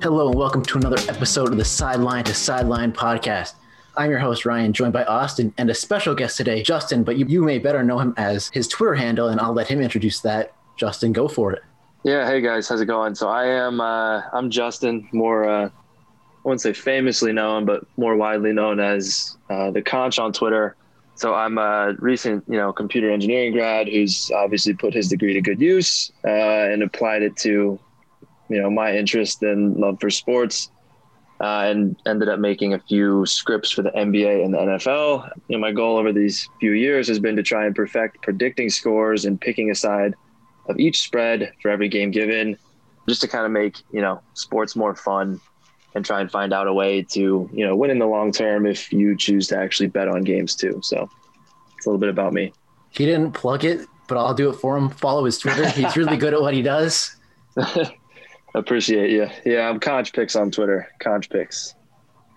Hello and welcome to another episode of the Sideline to Sideline podcast. I'm your host, Ryan, joined by Austin and a special guest today, Justin, but you, you may better know him as his Twitter handle, and I'll let him introduce that. Justin, go for it. Yeah, hey guys, how's it going? So I am uh, I'm Justin, more uh, I wouldn't say famously known, but more widely known as uh, the Conch on Twitter. So I'm a recent, you know, computer engineering grad who's obviously put his degree to good use uh, and applied it to, you know, my interest and love for sports, uh, and ended up making a few scripts for the NBA and the NFL. You know, my goal over these few years has been to try and perfect predicting scores and picking a side of each spread for every game given, just to kind of make you know sports more fun and try and find out a way to you know win in the long term if you choose to actually bet on games too. So it's a little bit about me. He didn't plug it, but I'll do it for him. Follow his Twitter. He's really good at what he does. Appreciate you. Yeah, I'm Conch Picks on Twitter. Conch Picks.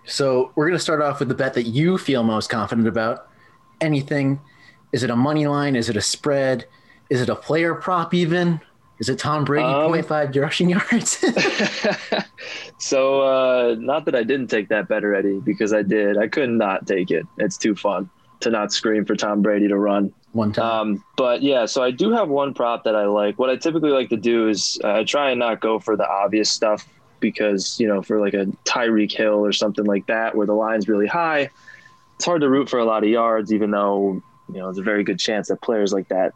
So we're going to start off with the bet that you feel most confident about. Anything? Is it a money line? Is it a spread? Is it a player prop even? Is it Tom Brady Um, 0.5 rushing yards? so uh, not that I didn't take that bet already because I did. I could not take it. It's too fun to not scream for Tom Brady to run. One time. Um, but yeah, so I do have one prop that I like. What I typically like to do is uh, I try and not go for the obvious stuff because you know for like a Tyreek Hill or something like that where the line's really high, it's hard to root for a lot of yards, even though you know there's a very good chance that players like that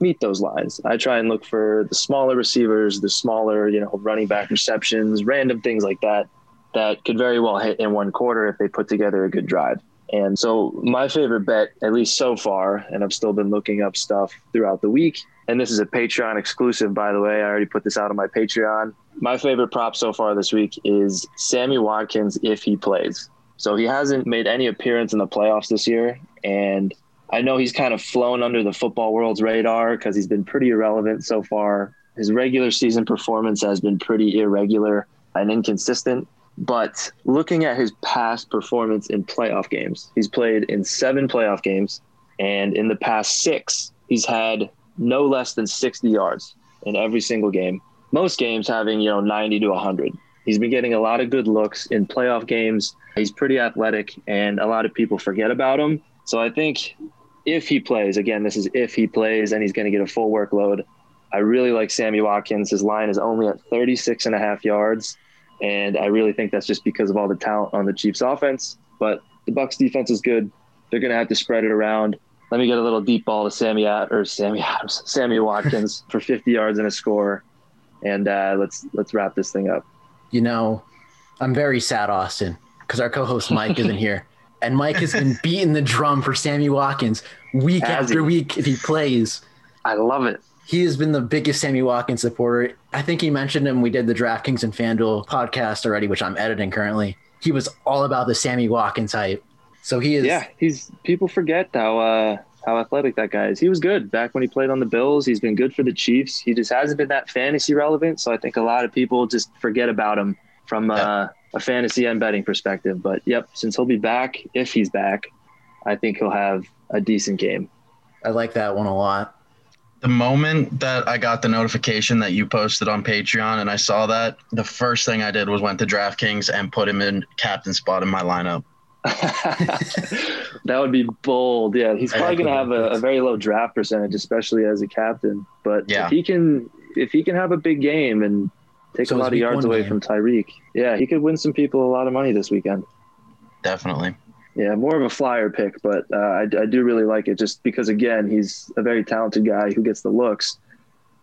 meet those lines. I try and look for the smaller receivers, the smaller you know running back receptions, random things like that that could very well hit in one quarter if they put together a good drive. And so my favorite bet, at least so far, and I've still been looking up stuff throughout the week. And this is a Patreon exclusive, by the way. I already put this out on my Patreon. My favorite prop so far this week is Sammy Watkins if he plays. So he hasn't made any appearance in the playoffs this year. And I know he's kind of flown under the football world's radar because he's been pretty irrelevant so far. His regular season performance has been pretty irregular and inconsistent. But looking at his past performance in playoff games, he's played in seven playoff games, and in the past six, he's had no less than 60 yards in every single game. Most games having, you know, 90 to 100. He's been getting a lot of good looks in playoff games. He's pretty athletic, and a lot of people forget about him. So I think if he plays, again, this is if he plays and he's going to get a full workload. I really like Sammy Watkins. His line is only at 36 and a half yards. And I really think that's just because of all the talent on the Chiefs offense. But the Bucks defense is good. They're going to have to spread it around. Let me get a little deep ball to Sammy Ad- or Sammy Adams, Sammy Watkins for 50 yards and a score. And uh, let's let's wrap this thing up. you know, I'm very sad, Austin, because our co-host Mike isn't here. And Mike has been beating the drum for Sammy Watkins week Has after he? week if he plays. I love it. He has been the biggest Sammy Watkins supporter. I think he mentioned him. We did the DraftKings and FanDuel podcast already, which I'm editing currently. He was all about the Sammy Watkins hype. So he is. Yeah, he's people forget how uh, how athletic that guy is. He was good back when he played on the Bills. He's been good for the Chiefs. He just hasn't been that fantasy relevant. So I think a lot of people just forget about him from uh, a fantasy and betting perspective. But yep, since he'll be back, if he's back, I think he'll have a decent game. I like that one a lot. The moment that I got the notification that you posted on Patreon and I saw that, the first thing I did was went to DraftKings and put him in captain spot in my lineup. that would be bold. Yeah, he's probably going to have a, a very low draft percentage, especially as a captain. But Yeah. if he can, if he can have a big game and take So a lot of yards away game. from Tyreek, yeah, he could win some people a lot of money this weekend. Definitely. Yeah, more of a flyer pick, but uh, I, I do really like it just because again, he's a very talented guy who gets the looks,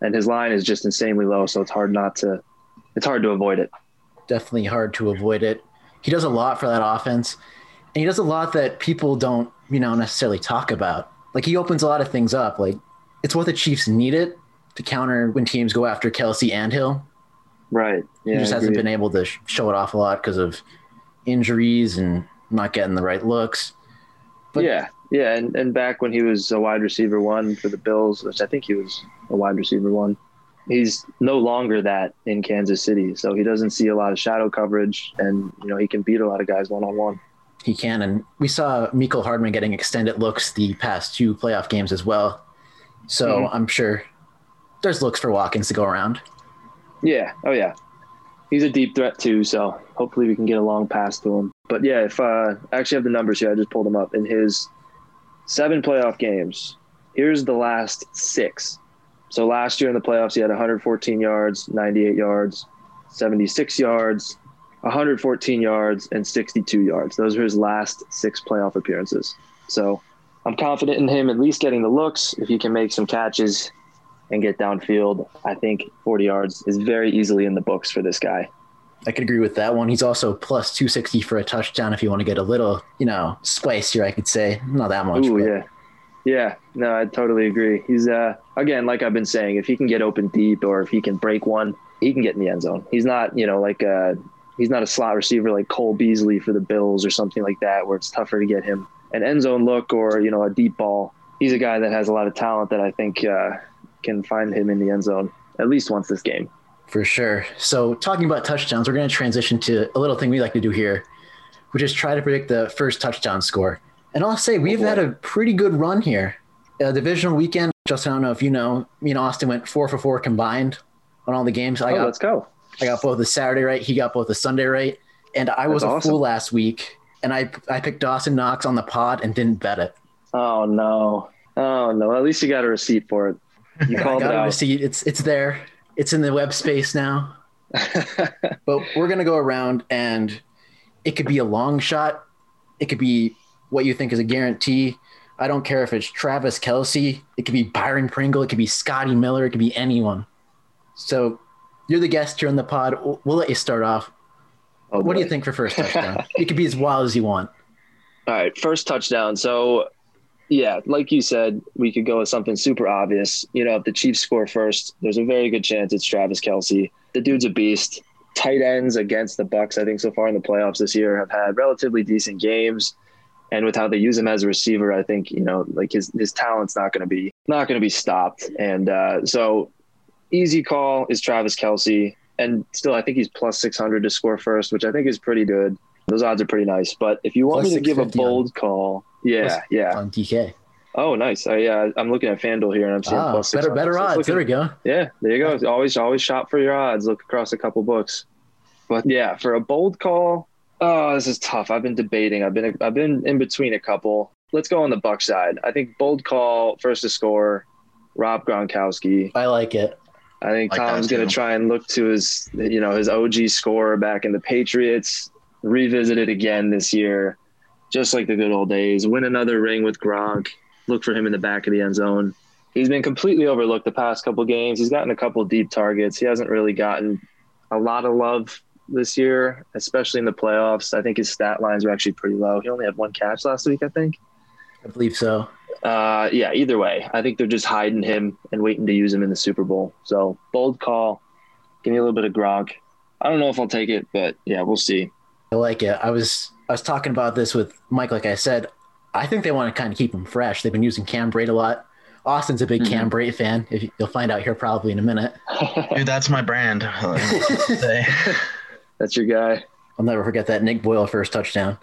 and his line is just insanely low, so it's hard not to, it's hard to avoid it. definitely hard to avoid it. He does a lot for that offense, and he does a lot that people don't, you know, necessarily talk about. Like he opens a lot of things up. Like it's what the Chiefs needed to counter when teams go after Kelce and Hill. Right. Yeah. he just hasn't been able to sh- show it off a lot because of injuries and not getting the right looks. but- yeah, yeah, and, and back when he was a wide receiver one for the Bills, which I think he was a wide receiver one, he's no longer that in Kansas City. So he doesn't see a lot of shadow coverage, and you know he can beat a lot of guys one on one. He can, and we saw Mecole Hardman getting extended looks the past two playoff games as well. So Mhm. I'm sure there's looks for Watkins to go around. Yeah. Oh yeah. he's a deep threat too. So hopefully we can get a long pass to him. But yeah, if uh, I actually have the numbers here, I just pulled them up. In his seven playoff games, here's the last six. So last year in the playoffs, he had 114 yards, 98 yards, 76 yards, 114 yards, and 62 yards. Those are his last six playoff appearances. So I'm confident in him at least getting the looks. If he can make some catches and get downfield, I think 40 yards is very easily in the books for this guy. I could agree with that one. He's also plus 260 for a touchdown if you want to get a little, you know, spicier, I could say. Not that much. Ooh, but- yeah. Yeah, no, I totally agree. He's uh again, like I've been saying, if he can get open deep or if he can break one, he can get in the end zone. He's not, you know, like uh he's not a slot receiver like Cole Beasley for the Bills or something like that where it's tougher to get him an end zone look or, you know, a deep ball. He's a guy that has a lot of talent that I think uh can find him in the end zone at least once this game. For sure. So, talking about touchdowns, we're going to transition to a little thing we like to do here, which is try to predict the first touchdown score. And I'll say we've boy. had a pretty good run here. Uh, divisional weekend, Justin, I don't know if you know, me and Austin went four for four combined on all the games. I oh, got let's go. I got both the Saturday right. He got both the Sunday right. And I was a awesome. fool last week, and I I picked Dawson Knox on the pod and didn't bet it. Oh no. Oh no. At least you got a receipt for it. You I called it got a receipt. It's it's there. It's in the web space now. But we're gonna go around, and it could be a long shot. It could be what you think is a guarantee. I don't care if it's Travis Kelce. It could be Byron Pringle. It could be Scotty Miller. It could be anyone. So you're the guest here on the pod. We'll- We'll let you start off. Oh, What do you think for first touchdown? it could be as wild as you want. All right, first touchdown. So, yeah, like you said, we could go with something super obvious. You know, if the Chiefs score first, there's a very good chance it's Travis Kelce. The dude's a beast. Tight ends against the Bucks, I think, so far in the playoffs this year have had relatively decent games. And with how they use him as a receiver, I think you know, like his his talent's not going to be not going to be stopped. And uh, so, easy call is Travis Kelce. And still, I think he's plus six hundred to score first, which I think is pretty good. Those odds are pretty nice. But if you want Plus me to give a 650 on- bold call, yeah, Plus- yeah. On DK. Oh, nice. I, yeah, I'm looking at FanDuel here and I'm seeing Ah, plus better 600. better odds. There we go. Yeah, there you go. Always always shop for your odds. Look across a couple books. But yeah, for a bold call, oh, this is tough. I've been debating. I've been I've been in between a couple. Let's go on the Buck side. I think bold call first to score, Rob Gronkowski. I like it. I think Like Tom's going to try and look to his, you know, his OG score back in the Patriots, revisit it again this year, just like the good old days. Win another ring with Gronk. Look for him in the back of the end zone. He's been completely overlooked the past couple games. He's gotten a couple deep targets. He hasn't really gotten a lot of love this year, especially in the playoffs. I think his stat lines are actually pretty low. He only had one catch last week, I think. I believe so. Uh, yeah, either way, I think they're just hiding him and waiting to use him in the Super Bowl. So bold call. Give me a little bit of Gronk. I don't know if I'll take it, but yeah, we'll see. I like it. I was I was talking about this with Mike. Like I said, I think they want to kind of keep him fresh. They've been using Cam Brate a lot. Austin's a big Mhm. Cam Brate fan. If you, you'll find out here probably in a minute. Dude, that's my brand. That's your guy. I'll never forget that Nick Boyle first touchdown.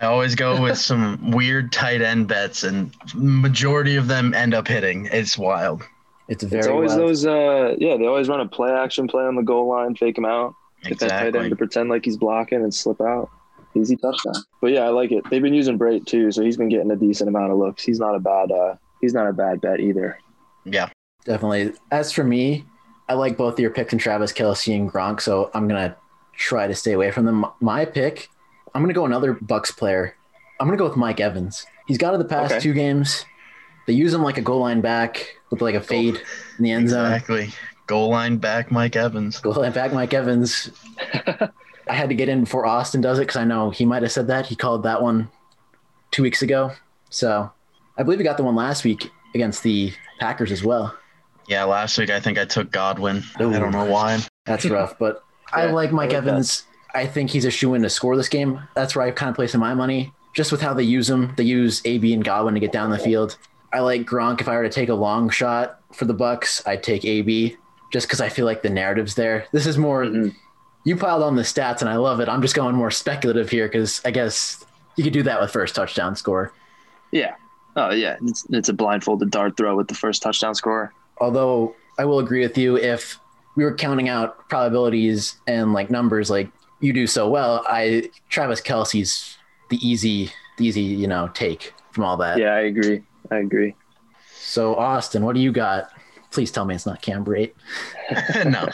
I always go with some weird tight end bets, and majority of them end up hitting. It's wild. It's very it's always wild. those. Uh, yeah, they always run a play action play on the goal line, fake him out, get that tight end to pretend like he's blocking and slip out. Easy touchdown. But yeah, I like it. They've been using Brate too, so he's been getting a decent amount of looks. He's not a bad. Uh, he's not a bad bet either. Yeah. Definitely. As for me, I like both of your picks and Travis Kelce and Gronk, so I'm gonna try to stay away from them. My pick, I'm gonna go another Bucks player. I'm gonna go with Mike Evans. He's got it the past Okay. two games. They use him like a goal line back with like a fade in the end zone. Exactly. Goal line back, Mike Evans. Goal line back, Mike Evans. I had to get in before Austin does it because I know he might have said that. He called that one two weeks ago. So I believe he got the one last week against the Packers as well. Yeah, last week I think I took Godwin. Ooh. I don't know why. That's rough, but I like Mike I like that. Evans. I think he's a shoe in to score this game. That's where I kind of placing my money. Just with how they use him, they use AB and Godwin to get down the field. I like Gronk. If I were to take a long shot for the Bucks, I'd take AB just because I feel like the narrative's there. This is more Mhm. You piled on the stats, and I love it. I'm just going more speculative here because I guess you could do that with first touchdown score. Yeah. Oh yeah, it's, it's a blindfolded dart throw with the first touchdown score. Although I will agree with you, if we were counting out probabilities and like numbers, like you do so well. I Travis Kelce's the easy, the easy, you know, take from all that. Yeah, I agree. I agree. So Austin, what do you got? Please tell me it's not Cam Brate. no,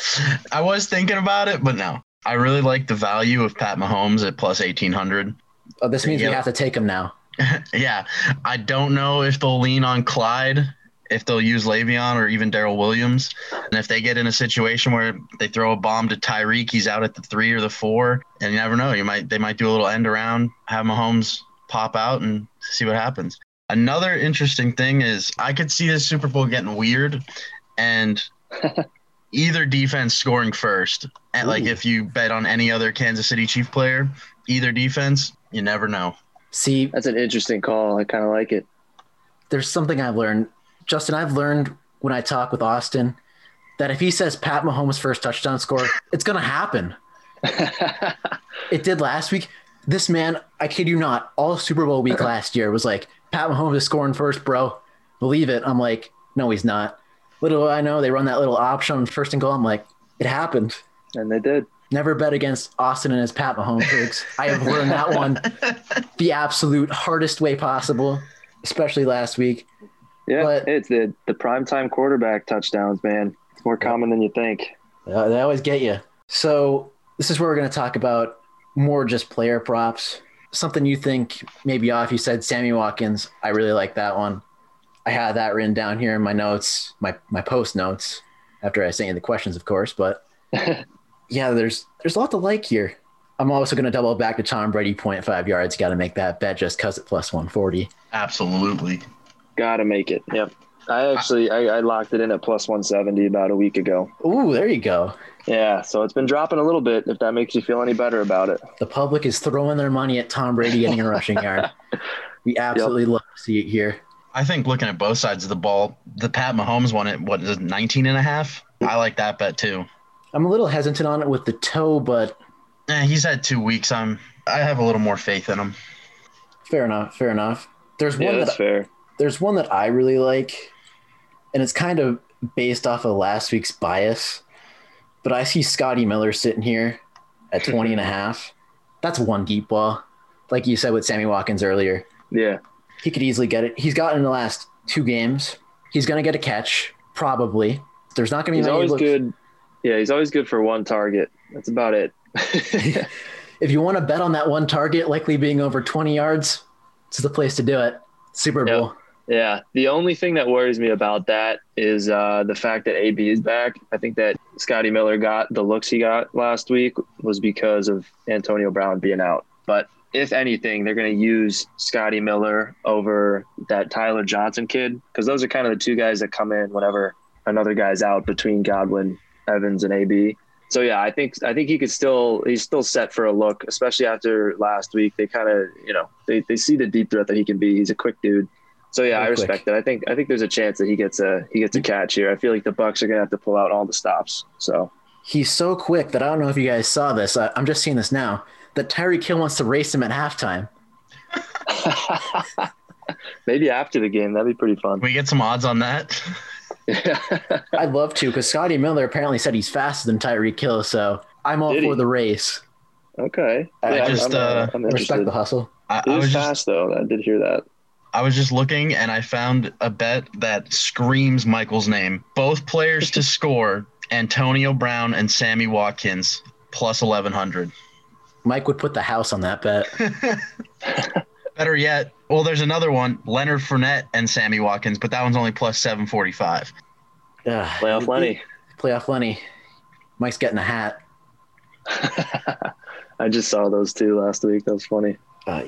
I was thinking about it, but no. I really like the value of Pat Mahomes at plus eighteen hundred. Oh, this means Yep. we have to take him now. yeah, I don't know if they'll lean on Clyde, if they'll use Le'Veon or even Darrel Williams, and if they get in a situation where they throw a bomb to Tyreek, he's out at the three or the four, and you never know. You might they might do a little end around, have Mahomes pop out, and see what happens. Another interesting thing is I could see this Super Bowl getting weird, and either defense scoring first. And like if you bet on any other Kansas City Chief player, either defense, you never know. See, That's an interesting call. I kind of like it. there's something I've learned. Justin, I've learned when I talk with Austin that if he says Pat Mahomes' first touchdown score, it's going to happen. It did last week. This man, I kid you not, all Super Bowl week last year was like, Pat Mahomes is scoring first, bro. Believe it. I'm like, no, he's not. Little I know, they run that little option first and goal. I'm like, it happened. and they did. Never bet against Austin and his Pat Mahomes picks. I have learned that one the absolute hardest way possible, especially last week. Yeah, But- it's the the primetime quarterback touchdowns, man. It's more common than you think. Uh, they always get you. So this is where we're going to talk about more just player props. Something you think maybe off. You said Sammy Watkins. I really like that one. I had that written down here in my notes, my my post notes after I sent you the questions, of course. But yeah, there's there's a lot to like here. I'm also going to double back to Tom Brady, 0.5 yards. Got to make that bet just because it plus 140. Absolutely. Gotta make it. Yep. I actually I, I locked it in at plus 170 about a week ago. Ooh, there you go. Yeah, so it's been dropping a little bit. If that makes you feel any better about it. The public is throwing their money at Tom Brady getting a rushing yard. We absolutely love to see it here. I think looking at both sides of the ball, the Pat Mahomes one at what is it, 19 and a half? I like that bet too. I'm a little hesitant on it with the toe, but Eh, he's had two weeks. I'm I have a little more faith in him. fair enough. Fair enough. There's Yeah, one that's that fair. there's one that I really like, and it's kind of based off of last week's bias. But I see Scotty Miller sitting here at 20 and a half. That's one deep ball. Like you said with Sammy Watkins earlier. Yeah. He could easily get it. He's gotten in the last two games. He's gonna get a catch, probably. There's not gonna be He's always looks- good. Yeah, he's always good for one target. That's about it. if you want to bet on that one target likely being over 20 yards, it's the place to do it. Super Yep. Yeah, the only thing that worries me about that is uh, the fact that AB is back. I think that Scotty Miller got the looks he got last week was because of Antonio Brown being out. But if anything, they're going to use Scotty Miller over that Tyler Johnson kid because those are kind of the two guys that come in whenever another guy's out between Godwin, Evans, and AB. So yeah, I think I think he could still he's still set for a look, especially after last week. They kind of you know they, they see the deep threat that he can be. He's a quick dude. So yeah, Real I quick. respect that. I think I think there's a chance that he gets a he gets a catch here. I feel like the Bucks are gonna have to pull out all the stops. So He's so quick that I don't know if you guys saw this. I, I'm just seeing this now. That Tyreek Hill wants to race him at halftime. maybe after the game that'd be pretty fun. Can we get some odds on that? I'd love to because Scotty Miller apparently said he's faster than Tyreek Hill. So I'm all Did for he? the race. okay, I I'm- just, I'm, uh, I'm Respect the hustle. I, I was was just fast though. I did hear that. I was just looking and I found a bet that screams Michael's name. Both players to score, Antonio Brown and Sammy Watkins, plus 1100. Mike would put the house on that bet. Better yet, well, there's another one, Leonard Fournette and Sammy Watkins, but that one's only plus 745. Ugh. Playoff Lenny. Playoff Lenny. Mike's getting a hat. I just saw those two last week. That was funny. Uh,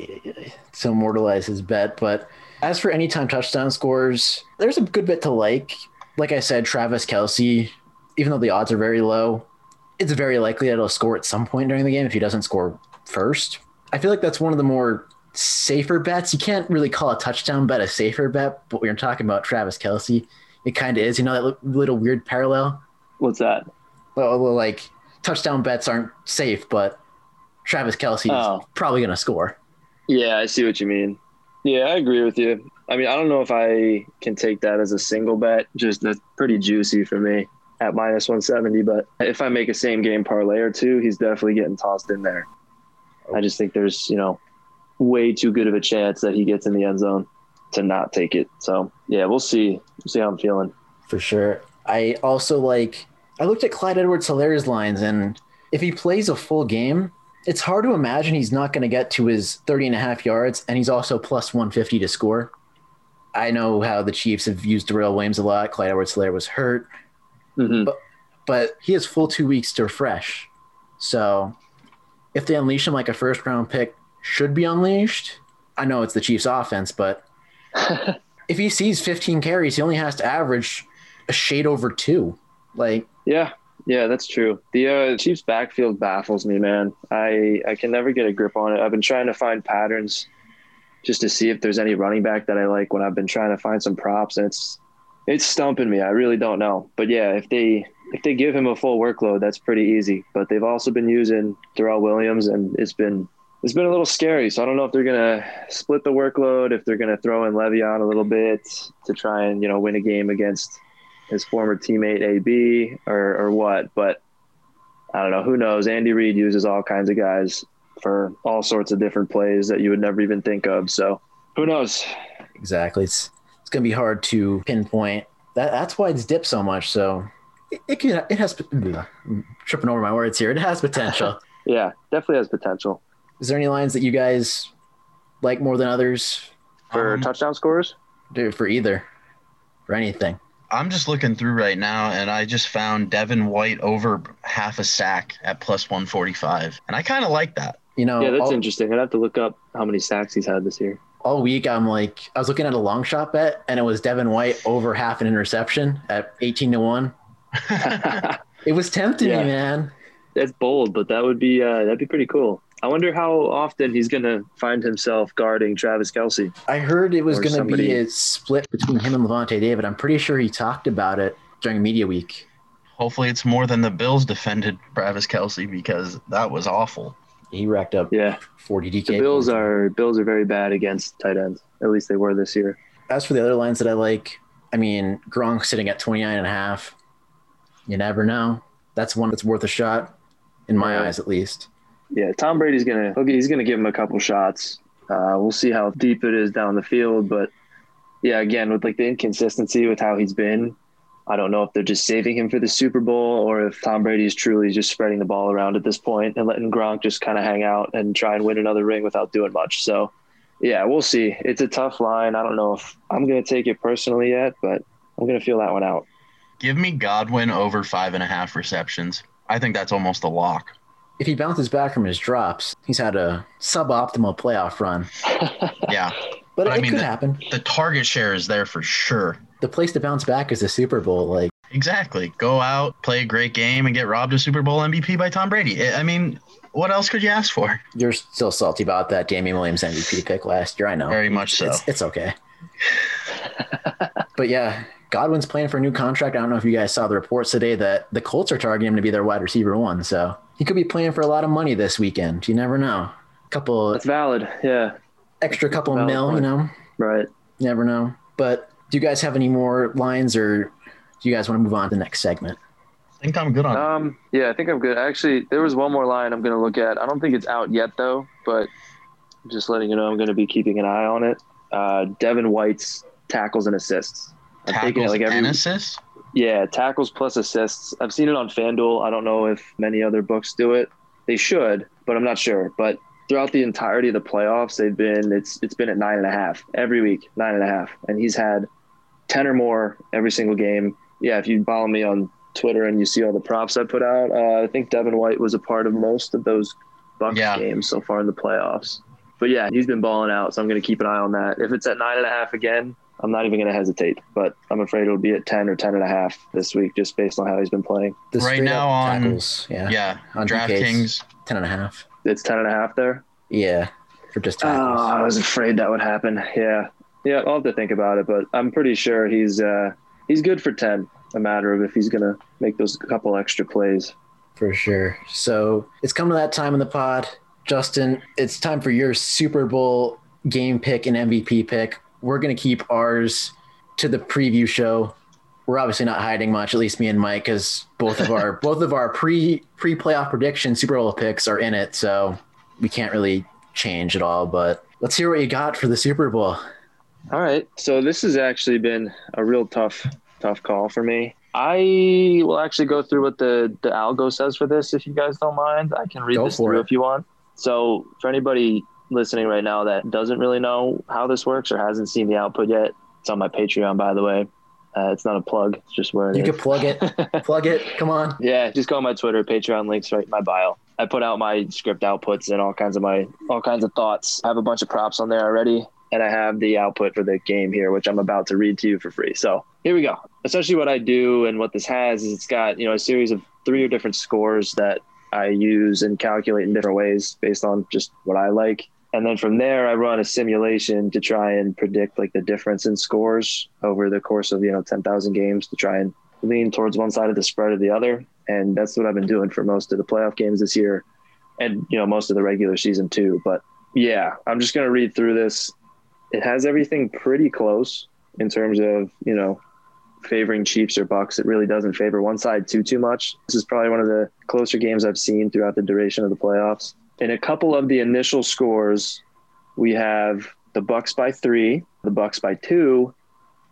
to immortalize his bet. But as for anytime touchdown scores, there's a good bit to like. Like I said, Travis Kelce, even though the odds are very low, it's very likely that he'll score at some point during the game if he doesn't score first. I feel like that's one of the more safer bets. You can't really call a touchdown bet a safer bet, but when you're talking about Travis Kelce, it kind of is. You know that little weird parallel? What's that? Well, well, like touchdown bets aren't safe, but Travis Kelce is Oh. probably going to score. Yeah, I see what you mean. Yeah, I agree with you. I mean, I don't know if I can take that as a single bet. Just that's pretty juicy for me. at minus 170. But if I make a same game parlay or two, he's definitely getting tossed in there. I just think there's, you know, way too good of a chance that he gets in the end zone to not take it. So yeah, we'll see. We'll see how I'm feeling. For sure. I also like I looked at Clyde Edwards Helaire's lines and if he plays a full game, it's hard to imagine he's not going to get to his 30 and a half yards and he's also plus 150 to score. I know how the Chiefs have used Darrel Williams a lot. Clyde Edwards Helaire was hurt, Mhm. but, but he has full two weeks to refresh. So if they unleash him like a first round pick should be unleashed, I know it's the Chiefs offense, but if he sees 15 carries, he only has to average a shade over two. Like, Yeah, yeah, that's true. The uh, Chiefs' backfield baffles me, man. I I can never get a grip on it. I've been trying to find patterns just to see if there's any running back that I like when I've been trying to find some props, and it's it's stumping me. I really don't know. But yeah, if they if they give him a full workload, that's pretty easy. But they've also been using Darrel Williams, and it's been it's been a little scary. So I don't know if they're gonna split the workload, if they're gonna throw in Le'Veon a little bit to try and you know win a game against his former teammate AB or or what. But I don't know. Who knows? Andy Reid uses all kinds of guys for all sorts of different plays that you would never even think of. So who knows? exactly. It's, it's going to be hard to pinpoint. That, that's why it's dipped so much. So it, it could, it has, I'm tripping over my words here. It has potential. Yeah, definitely has potential Is there any lines that you guys like more than others for Um, touchdown scores. Dude, for either, for anything? I'm just looking through right now, and I just found Devin White over half a sack at plus 145, and I kind of like that. You know, Yeah, that's all, interesting. I'd have to look up how many sacks he's had this year. all week I'm like, I was looking at a long shot bet and it was Devin White over half an interception at 18 to 1. It was tempting Yeah. me, man. That's bold, but that would be uh, that'd be pretty cool. I wonder how often he's gonna find himself guarding Travis Kelce. I heard it was going to somebody- be a split between him and Lavonte David. I'm pretty sure he talked about it during media week. Hopefully, it's more than the Bills defended Travis Kelce because that was awful. He racked up Yeah, 40 DK. the Bills points. are Bills are very bad against tight ends. At least they were this year. As for the other lines that I like, I mean, Gronk sitting at 29 and a half. You never know. That's one that's worth a shot, in my Yeah. eyes at least. Yeah, Tom Brady's gonna he's gonna give him a couple shots. Uh, we'll see how deep it is down the field, but yeah, again with like the inconsistency with how he's been, I don't know if they're just saving him for the Super Bowl or if Tom Brady is truly just spreading the ball around at this point and letting Gronk just kind of hang out and try and win another ring without doing much. So, yeah, we'll see. It's a tough line. I don't know if I'm gonna take it personally yet, but I'm gonna feel that one out. Give me Godwin over five and a half receptions. I think that's almost a lock. If he bounces back from his drops, he's had a suboptimal playoff run. Yeah, But I it mean, could the- happen. the target share is there for sure. The place to bounce back is the Super Bowl. Like, Exactly. Go out, play a great game, and get robbed of Super Bowl MVP by Tom Brady. I I mean, what else could you ask for? you're still salty about that Damien Williams MVP pick last year. I know. Very much so. It's, it's okay. but yeah, Godwin's playing for a new contract. I don't know if you guys saw the reports today that the Colts are targeting him to be their wide receiver one. So he could be playing for a lot of money this weekend. You never know. A Couple That's valid. Yeah. extra couple Valid mil, you know. Right. You never know. But do you guys have any more lines, or do you guys want to move on to the next segment? I think I'm good on. Um, yeah, I think I'm good. Actually, there was one more line I'm going to look at. I don't think it's out yet, though, but just letting you know I'm going to be keeping an eye on it. Uh, Devin White's tackles and assists. I'm taking it Tackles like every and assists. Yeah tackles plus assists. I've seen it on FanDuel. I don't know if many other books do it. They should, but I'm not sure. But throughout the entirety of the playoffs, they've been it's it's been at nine and a half every week, nine and a half, and he's had ten or more every single game. Yeah, if you follow me on Twitter and you see all the props I put out, uh, I think Devin White was a part of most of those Bucks Yeah. games so far in the playoffs. But yeah, he's been balling out, so I'm going to keep an eye on that. If it's at nine and a half again, I'm not even going to hesitate. But I'm afraid it'll be at ten or ten and a half this week, just based on how he's been playing. The Right now on- tackles, yeah, Yeah, On DKs. DraftKings. 10 and a half. It's ten and a half there. Yeah, for just Oh. I was afraid that would happen. Yeah, yeah. I'll have to think about it, but I'm pretty sure he's uh, he's good for ten. A matter of if he's gonna make those couple extra plays. For sure. So it's come to that time in the pod. Justin, it's time for your Super Bowl game pick and MVP pick. We're going to keep ours to the preview show we're obviously not hiding much, at least me and Mike, because both of our both of our pre pre playoff prediction Super Bowl picks are in it, so we can't really change at all. But let's hear what you got for the Super Bowl. All right. So this has actually been a real tough, tough call for me. I will actually go through what the the algo says for this, if you guys don't mind. I can read Go this through it. if you want. So for anybody listening right now that doesn't really know how this works or hasn't seen the output yet, it's on my Patreon, by the way. Uh, it's not a plug; it's just where You is. could plug it, plug it. Come on. Yeah, just go on my Twitter, Patreon links right in my bio. I put out my script outputs and all kinds of my all kinds of thoughts. I have a bunch of props on there already, and I have the output for the game here, which I'm about to read to you for free. So here we go. Essentially, what I do and what this has is it's got you know a series of three or different scores that I use and calculate in different ways based on just what I like. And then from there, I run a simulation to try and predict like the difference in scores over the course of you know 10,000 games to try and lean towards one side of the spread or the other. And that's what I've been doing for most of the playoff games this year and, you know, most of the regular season too. But yeah, I'm just going to read through this. It has everything pretty close in terms of, you know, favoring Chiefs or Bucks. It really doesn't favor one side too, too much. This is probably one of the closer games I've seen throughout the duration of the playoffs. In a couple of the initial scores, we have the Bucks by three, the Bucks by two,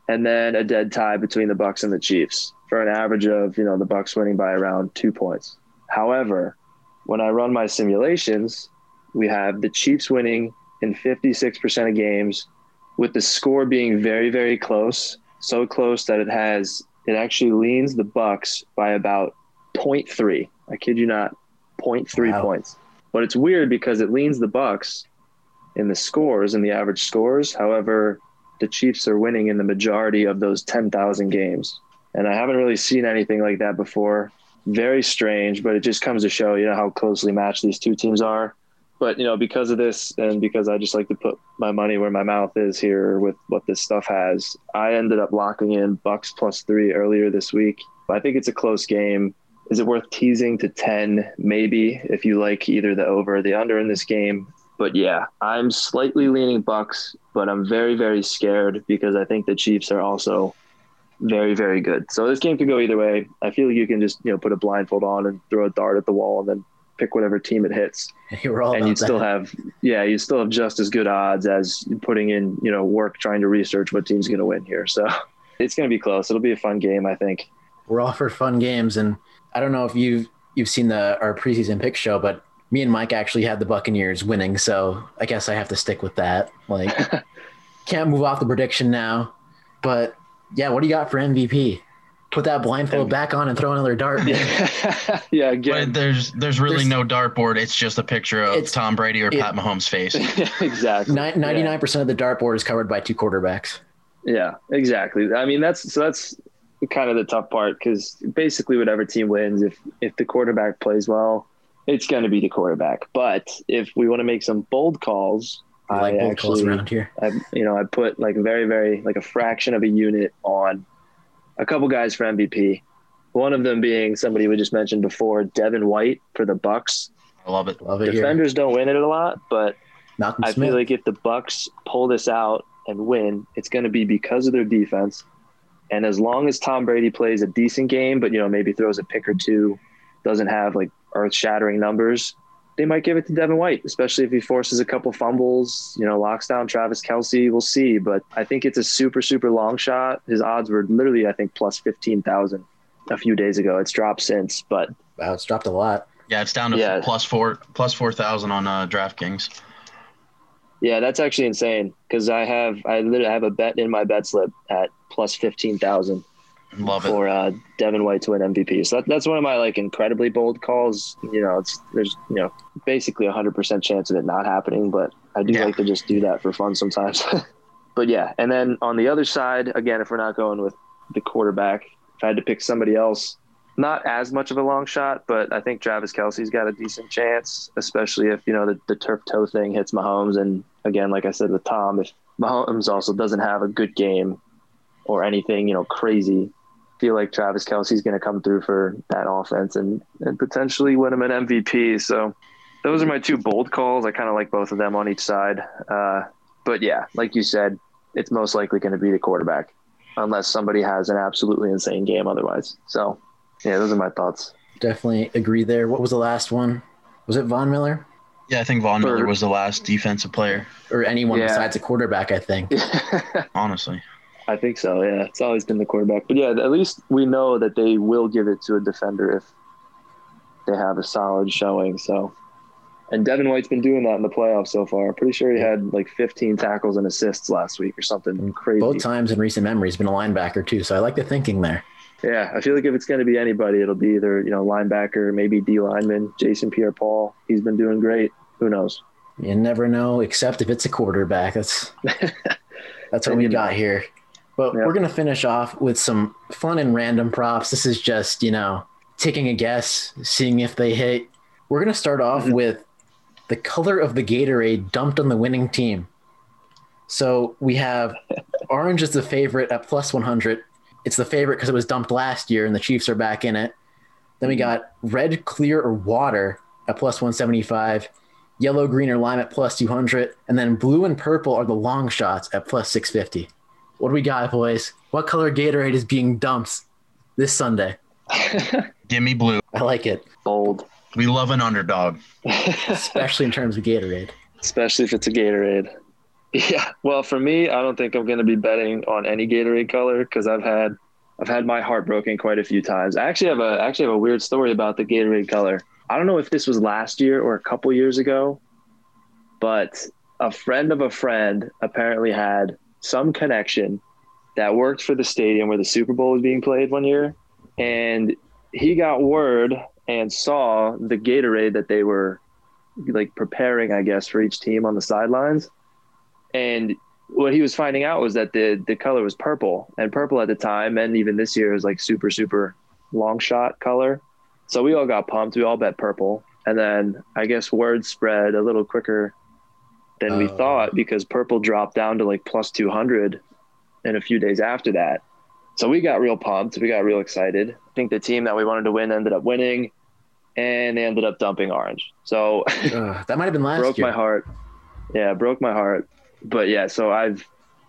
and then a dead tie between the Bucks and the Chiefs for an average of you know the Bucks winning by around two points. However, when I run my simulations, we have the Chiefs winning in 56% of games, with the score being very very close, so close that it has it actually leans the Bucks by about 0.3. I kid you not, 0.3 Wow. points. But it's weird because it leans the Bucks in the scores in the average scores. However, the Chiefs are winning in the majority of those 10,000 games. And I haven't really seen anything like that before. Very strange, but it just comes to show, you know, how closely matched these two teams are. But, you know, because of this and because I just like to put my money where my mouth is here with what this stuff has, I ended up locking in Bucks plus three earlier this week. I think it's a close game. Is it worth teasing to 10? Maybe if you like either the over or the under in this game. But yeah, I'm slightly leaning Bucks, but I'm very, very scared because I think the Chiefs are also very, very good. So this game could go either way. I feel like you can just, you know, put a blindfold on and throw a dart at the wall and then pick whatever team it hits. You and you'd still have, yeah, you still have just as good odds as putting in, you know, work trying to research what team's going to win here. So it's going to be close. It'll be a fun game, I think. We're all for fun games, and I don't know if you've you've seen the our preseason pick show, but me and Mike actually had the Buccaneers winning, so I guess I have to stick with that. Like, can't move off the prediction now. But yeah, what do you got for MVP? Put that blindfold M- back on and throw another dart. yeah, yeah again. But there's there's really There's- no dartboard. It's just a picture of Tom Brady or it- Pat Mahomes' face. exactly. Ninety nine percent of the dartboard is covered by two quarterbacks. Yeah, exactly. I mean, that's so that's kind of the tough part because basically, whatever team wins, if if the quarterback plays well, it's going to be the quarterback. But if we want to make some bold calls, I like I both calls around here. I, you know, I put like very, very like a fraction of a unit on a couple guys for MVP. One of them being somebody we just mentioned before, Devin White for the Bucks. I love it. Love it here. Defenders don't win it a lot, but Malcolm I Smith. feel like if the Bucks pull this out and win, it's going to be because of their defense. And as long as Tom Brady plays a decent game, but you know maybe throws a pick or two, doesn't have like earth-shattering numbers, they might give it to Devin White, especially if he forces a couple fumbles. You know, locks down Travis Kelce. We'll see, but I think it's a super super long shot. His odds were literally I think plus fifteen thousand a few days ago. It's dropped since, but wow, it's dropped a lot. Yeah, it's down to Yeah. plus four plus four thousand on uh, DraftKings. Yeah, that's actually insane because I have I literally have a bet in my bet slip at plus fifteen thousand Love it. for uh, Devin White to win MVP. So that, that's one of my like incredibly bold calls. You know, it's there's you know basically a hundred percent chance of it not happening, but I do Yeah. like to just do that for fun sometimes. but yeah, and then on the other side, again, if we're not going with the quarterback, if I had to pick somebody else, not as much of a long shot, but I think Travis Kelce's got a decent chance, especially if you know the, the turf toe thing hits Mahomes. And again, like I said with Tom, if Mahomes also doesn't have a good game or anything, you know, crazy, feel like Travis Kelce's going to come through for that offense and, and potentially win him an MVP. So those are my two bold calls. I kind of like both of them on each side. Uh, but yeah, like you said, it's most likely going to be the quarterback. unless somebody has an absolutely insane game otherwise. So, yeah, those are my thoughts. Definitely agree there. What was the last one? Was it Von Miller Yeah, I think Von Miller was the last defensive player. or anyone Yeah. besides a quarterback? I think. Honestly, I think so. Yeah, it's always been the quarterback. But yeah, at least we know that they will give it to a defender if they have a solid showing. So, and Devin White's been doing that in the playoffs so far. I'm pretty sure he had like 15 tackles and assists last week or something mm, crazy. Both times in recent memory, he's been a linebacker too. So I like the thinking there. Yeah, I feel like if it's going to be anybody, it'll be either you know linebacker, maybe D lineman, Jason Pierre-Paul. He's been doing great. Who knows? You never know, except if it's a quarterback. That's that's what we got here. But we're gonna finish off with some fun and random props. This is just you know taking a guess, seeing if they hit. We're gonna start off Mhm. with the color of the Gatorade dumped on the winning team. So we have orange is the favorite at plus 100. It's the favorite because it was dumped last year and the Chiefs are back in it. Then we got red, clear, or water at plus 175, yellow, green, or lime at plus 200, and then blue and purple are the long shots at plus 650. What do we got, boys? What color Gatorade is being dumped this Sunday? give me blue. I like it, Bold, We love an underdog. especially in terms of Gatorade. especially if it's a Gatorade. Yeah. Well, for me, I don't think I'm going to be betting on any Gatorade color because I've had I've had my heart broken quite a few times. I actually have a I actually have a weird story about the Gatorade color. I don't know if this was last year or a couple years ago, but a friend of a friend apparently had some connection that worked for the stadium where the Super Bowl was being played one year, and he got word and saw the Gatorade that they were like preparing, I guess, for each team on the sidelines. And what he was finding out was that the the color was purple, and purple at the time, and even this year is like super super long shot color. So we all got pumped. We all bet purple, and then I guess word spread a little quicker than we Oh. thought because purple dropped down to like plus two hundred in a few days after that. So we got real pumped. We got real excited. I think the team that we wanted to win ended up winning, and they ended up dumping orange. So Ugh, that might have been last year. broke year. my heart. Yeah, broke my heart. But yeah, so I've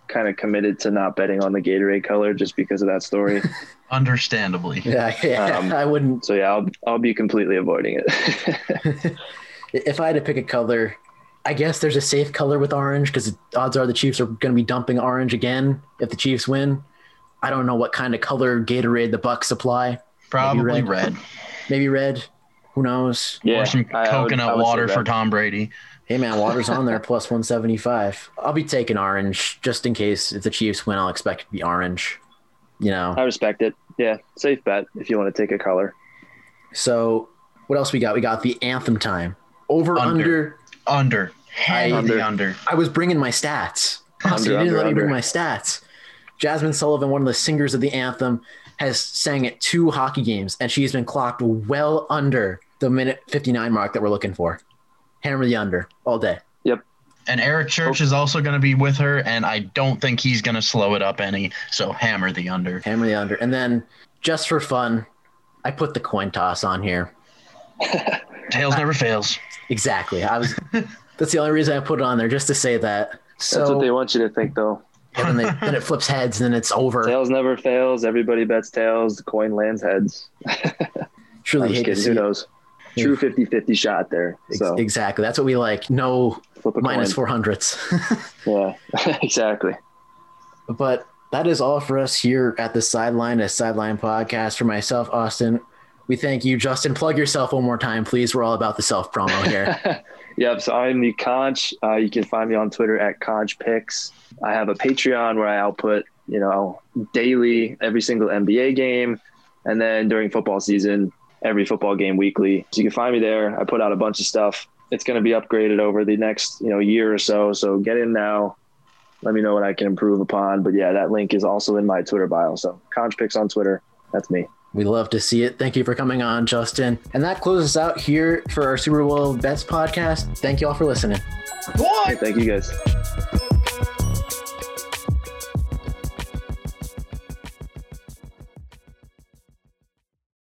kind of committed to not betting on the Gatorade color just because of that story. Understandably. Yeah, yeah Um, I wouldn't. so yeah, I'll I'll be completely avoiding it. if I had to pick a color, I guess there's a safe color with orange because odds are the Chiefs are going to be dumping orange again if the Chiefs win. I don't know what kind of color Gatorade the Bucks supply. Probably red. red. Maybe red. Who knows? yeah, or some I- I coconut I would say water for. Tom Brady. Hey man, water's on there plus 175. I'll be taking orange just in case if the Chiefs win, I'll expect it to be orange. You know. I respect it. Yeah, safe bet if you want to take a color. So what else we got? We got the anthem time. Over Under. under. Under. Heavy Under. under. I was bringing my stats. Oh, so you Under, didn't let under, me bring my stats. Jazmine Sullivan, one of the singers of the anthem, has sang at two hockey games, and she's been clocked well under the minute 59 mark that we're looking for. Hammer the under all day. Yep. And Eric Church oh. is also going to be with her, and I don't think he's going to slow it up any. So hammer the under. Hammer the under. And then just for fun, I put the coin toss on here. Tails never fails. Exactly. I was that's the only reason I put it on there, just to say that. So That's what they want you to think, though. and then, they, then it flips heads and then it's over. Tails never fails. Everybody bets tails. The coin lands heads. Truly hate kidding. Who it. knows? True 50-50 shot there. So Exactly. That's what we like. No minus 400s. Yeah, exactly. But that is all for us here at the Sideline, a Sideline podcast. For myself, Austin, we thank you. Justin, plug yourself one more time, please. We're all about the self promo here. yep. So I'm the Conch. Uh, you can find me on Twitter at Conch Picks. I have a Patreon where I output, you know, daily every single NBA game, and then during football season, every football game weekly. So you can find me there. I put out a bunch of stuff. It's going to be upgraded over the next, you know, year or so. So get in now. Let me know what I can improve upon. But yeah, that link is also in my Twitter bio. So Conch Picks on Twitter. That's me. We love to see it. Thank you for coming on, Justin. And that closes out here for our Super Bowl Bets podcast. Thank you all for listening. Hey, thank you guys.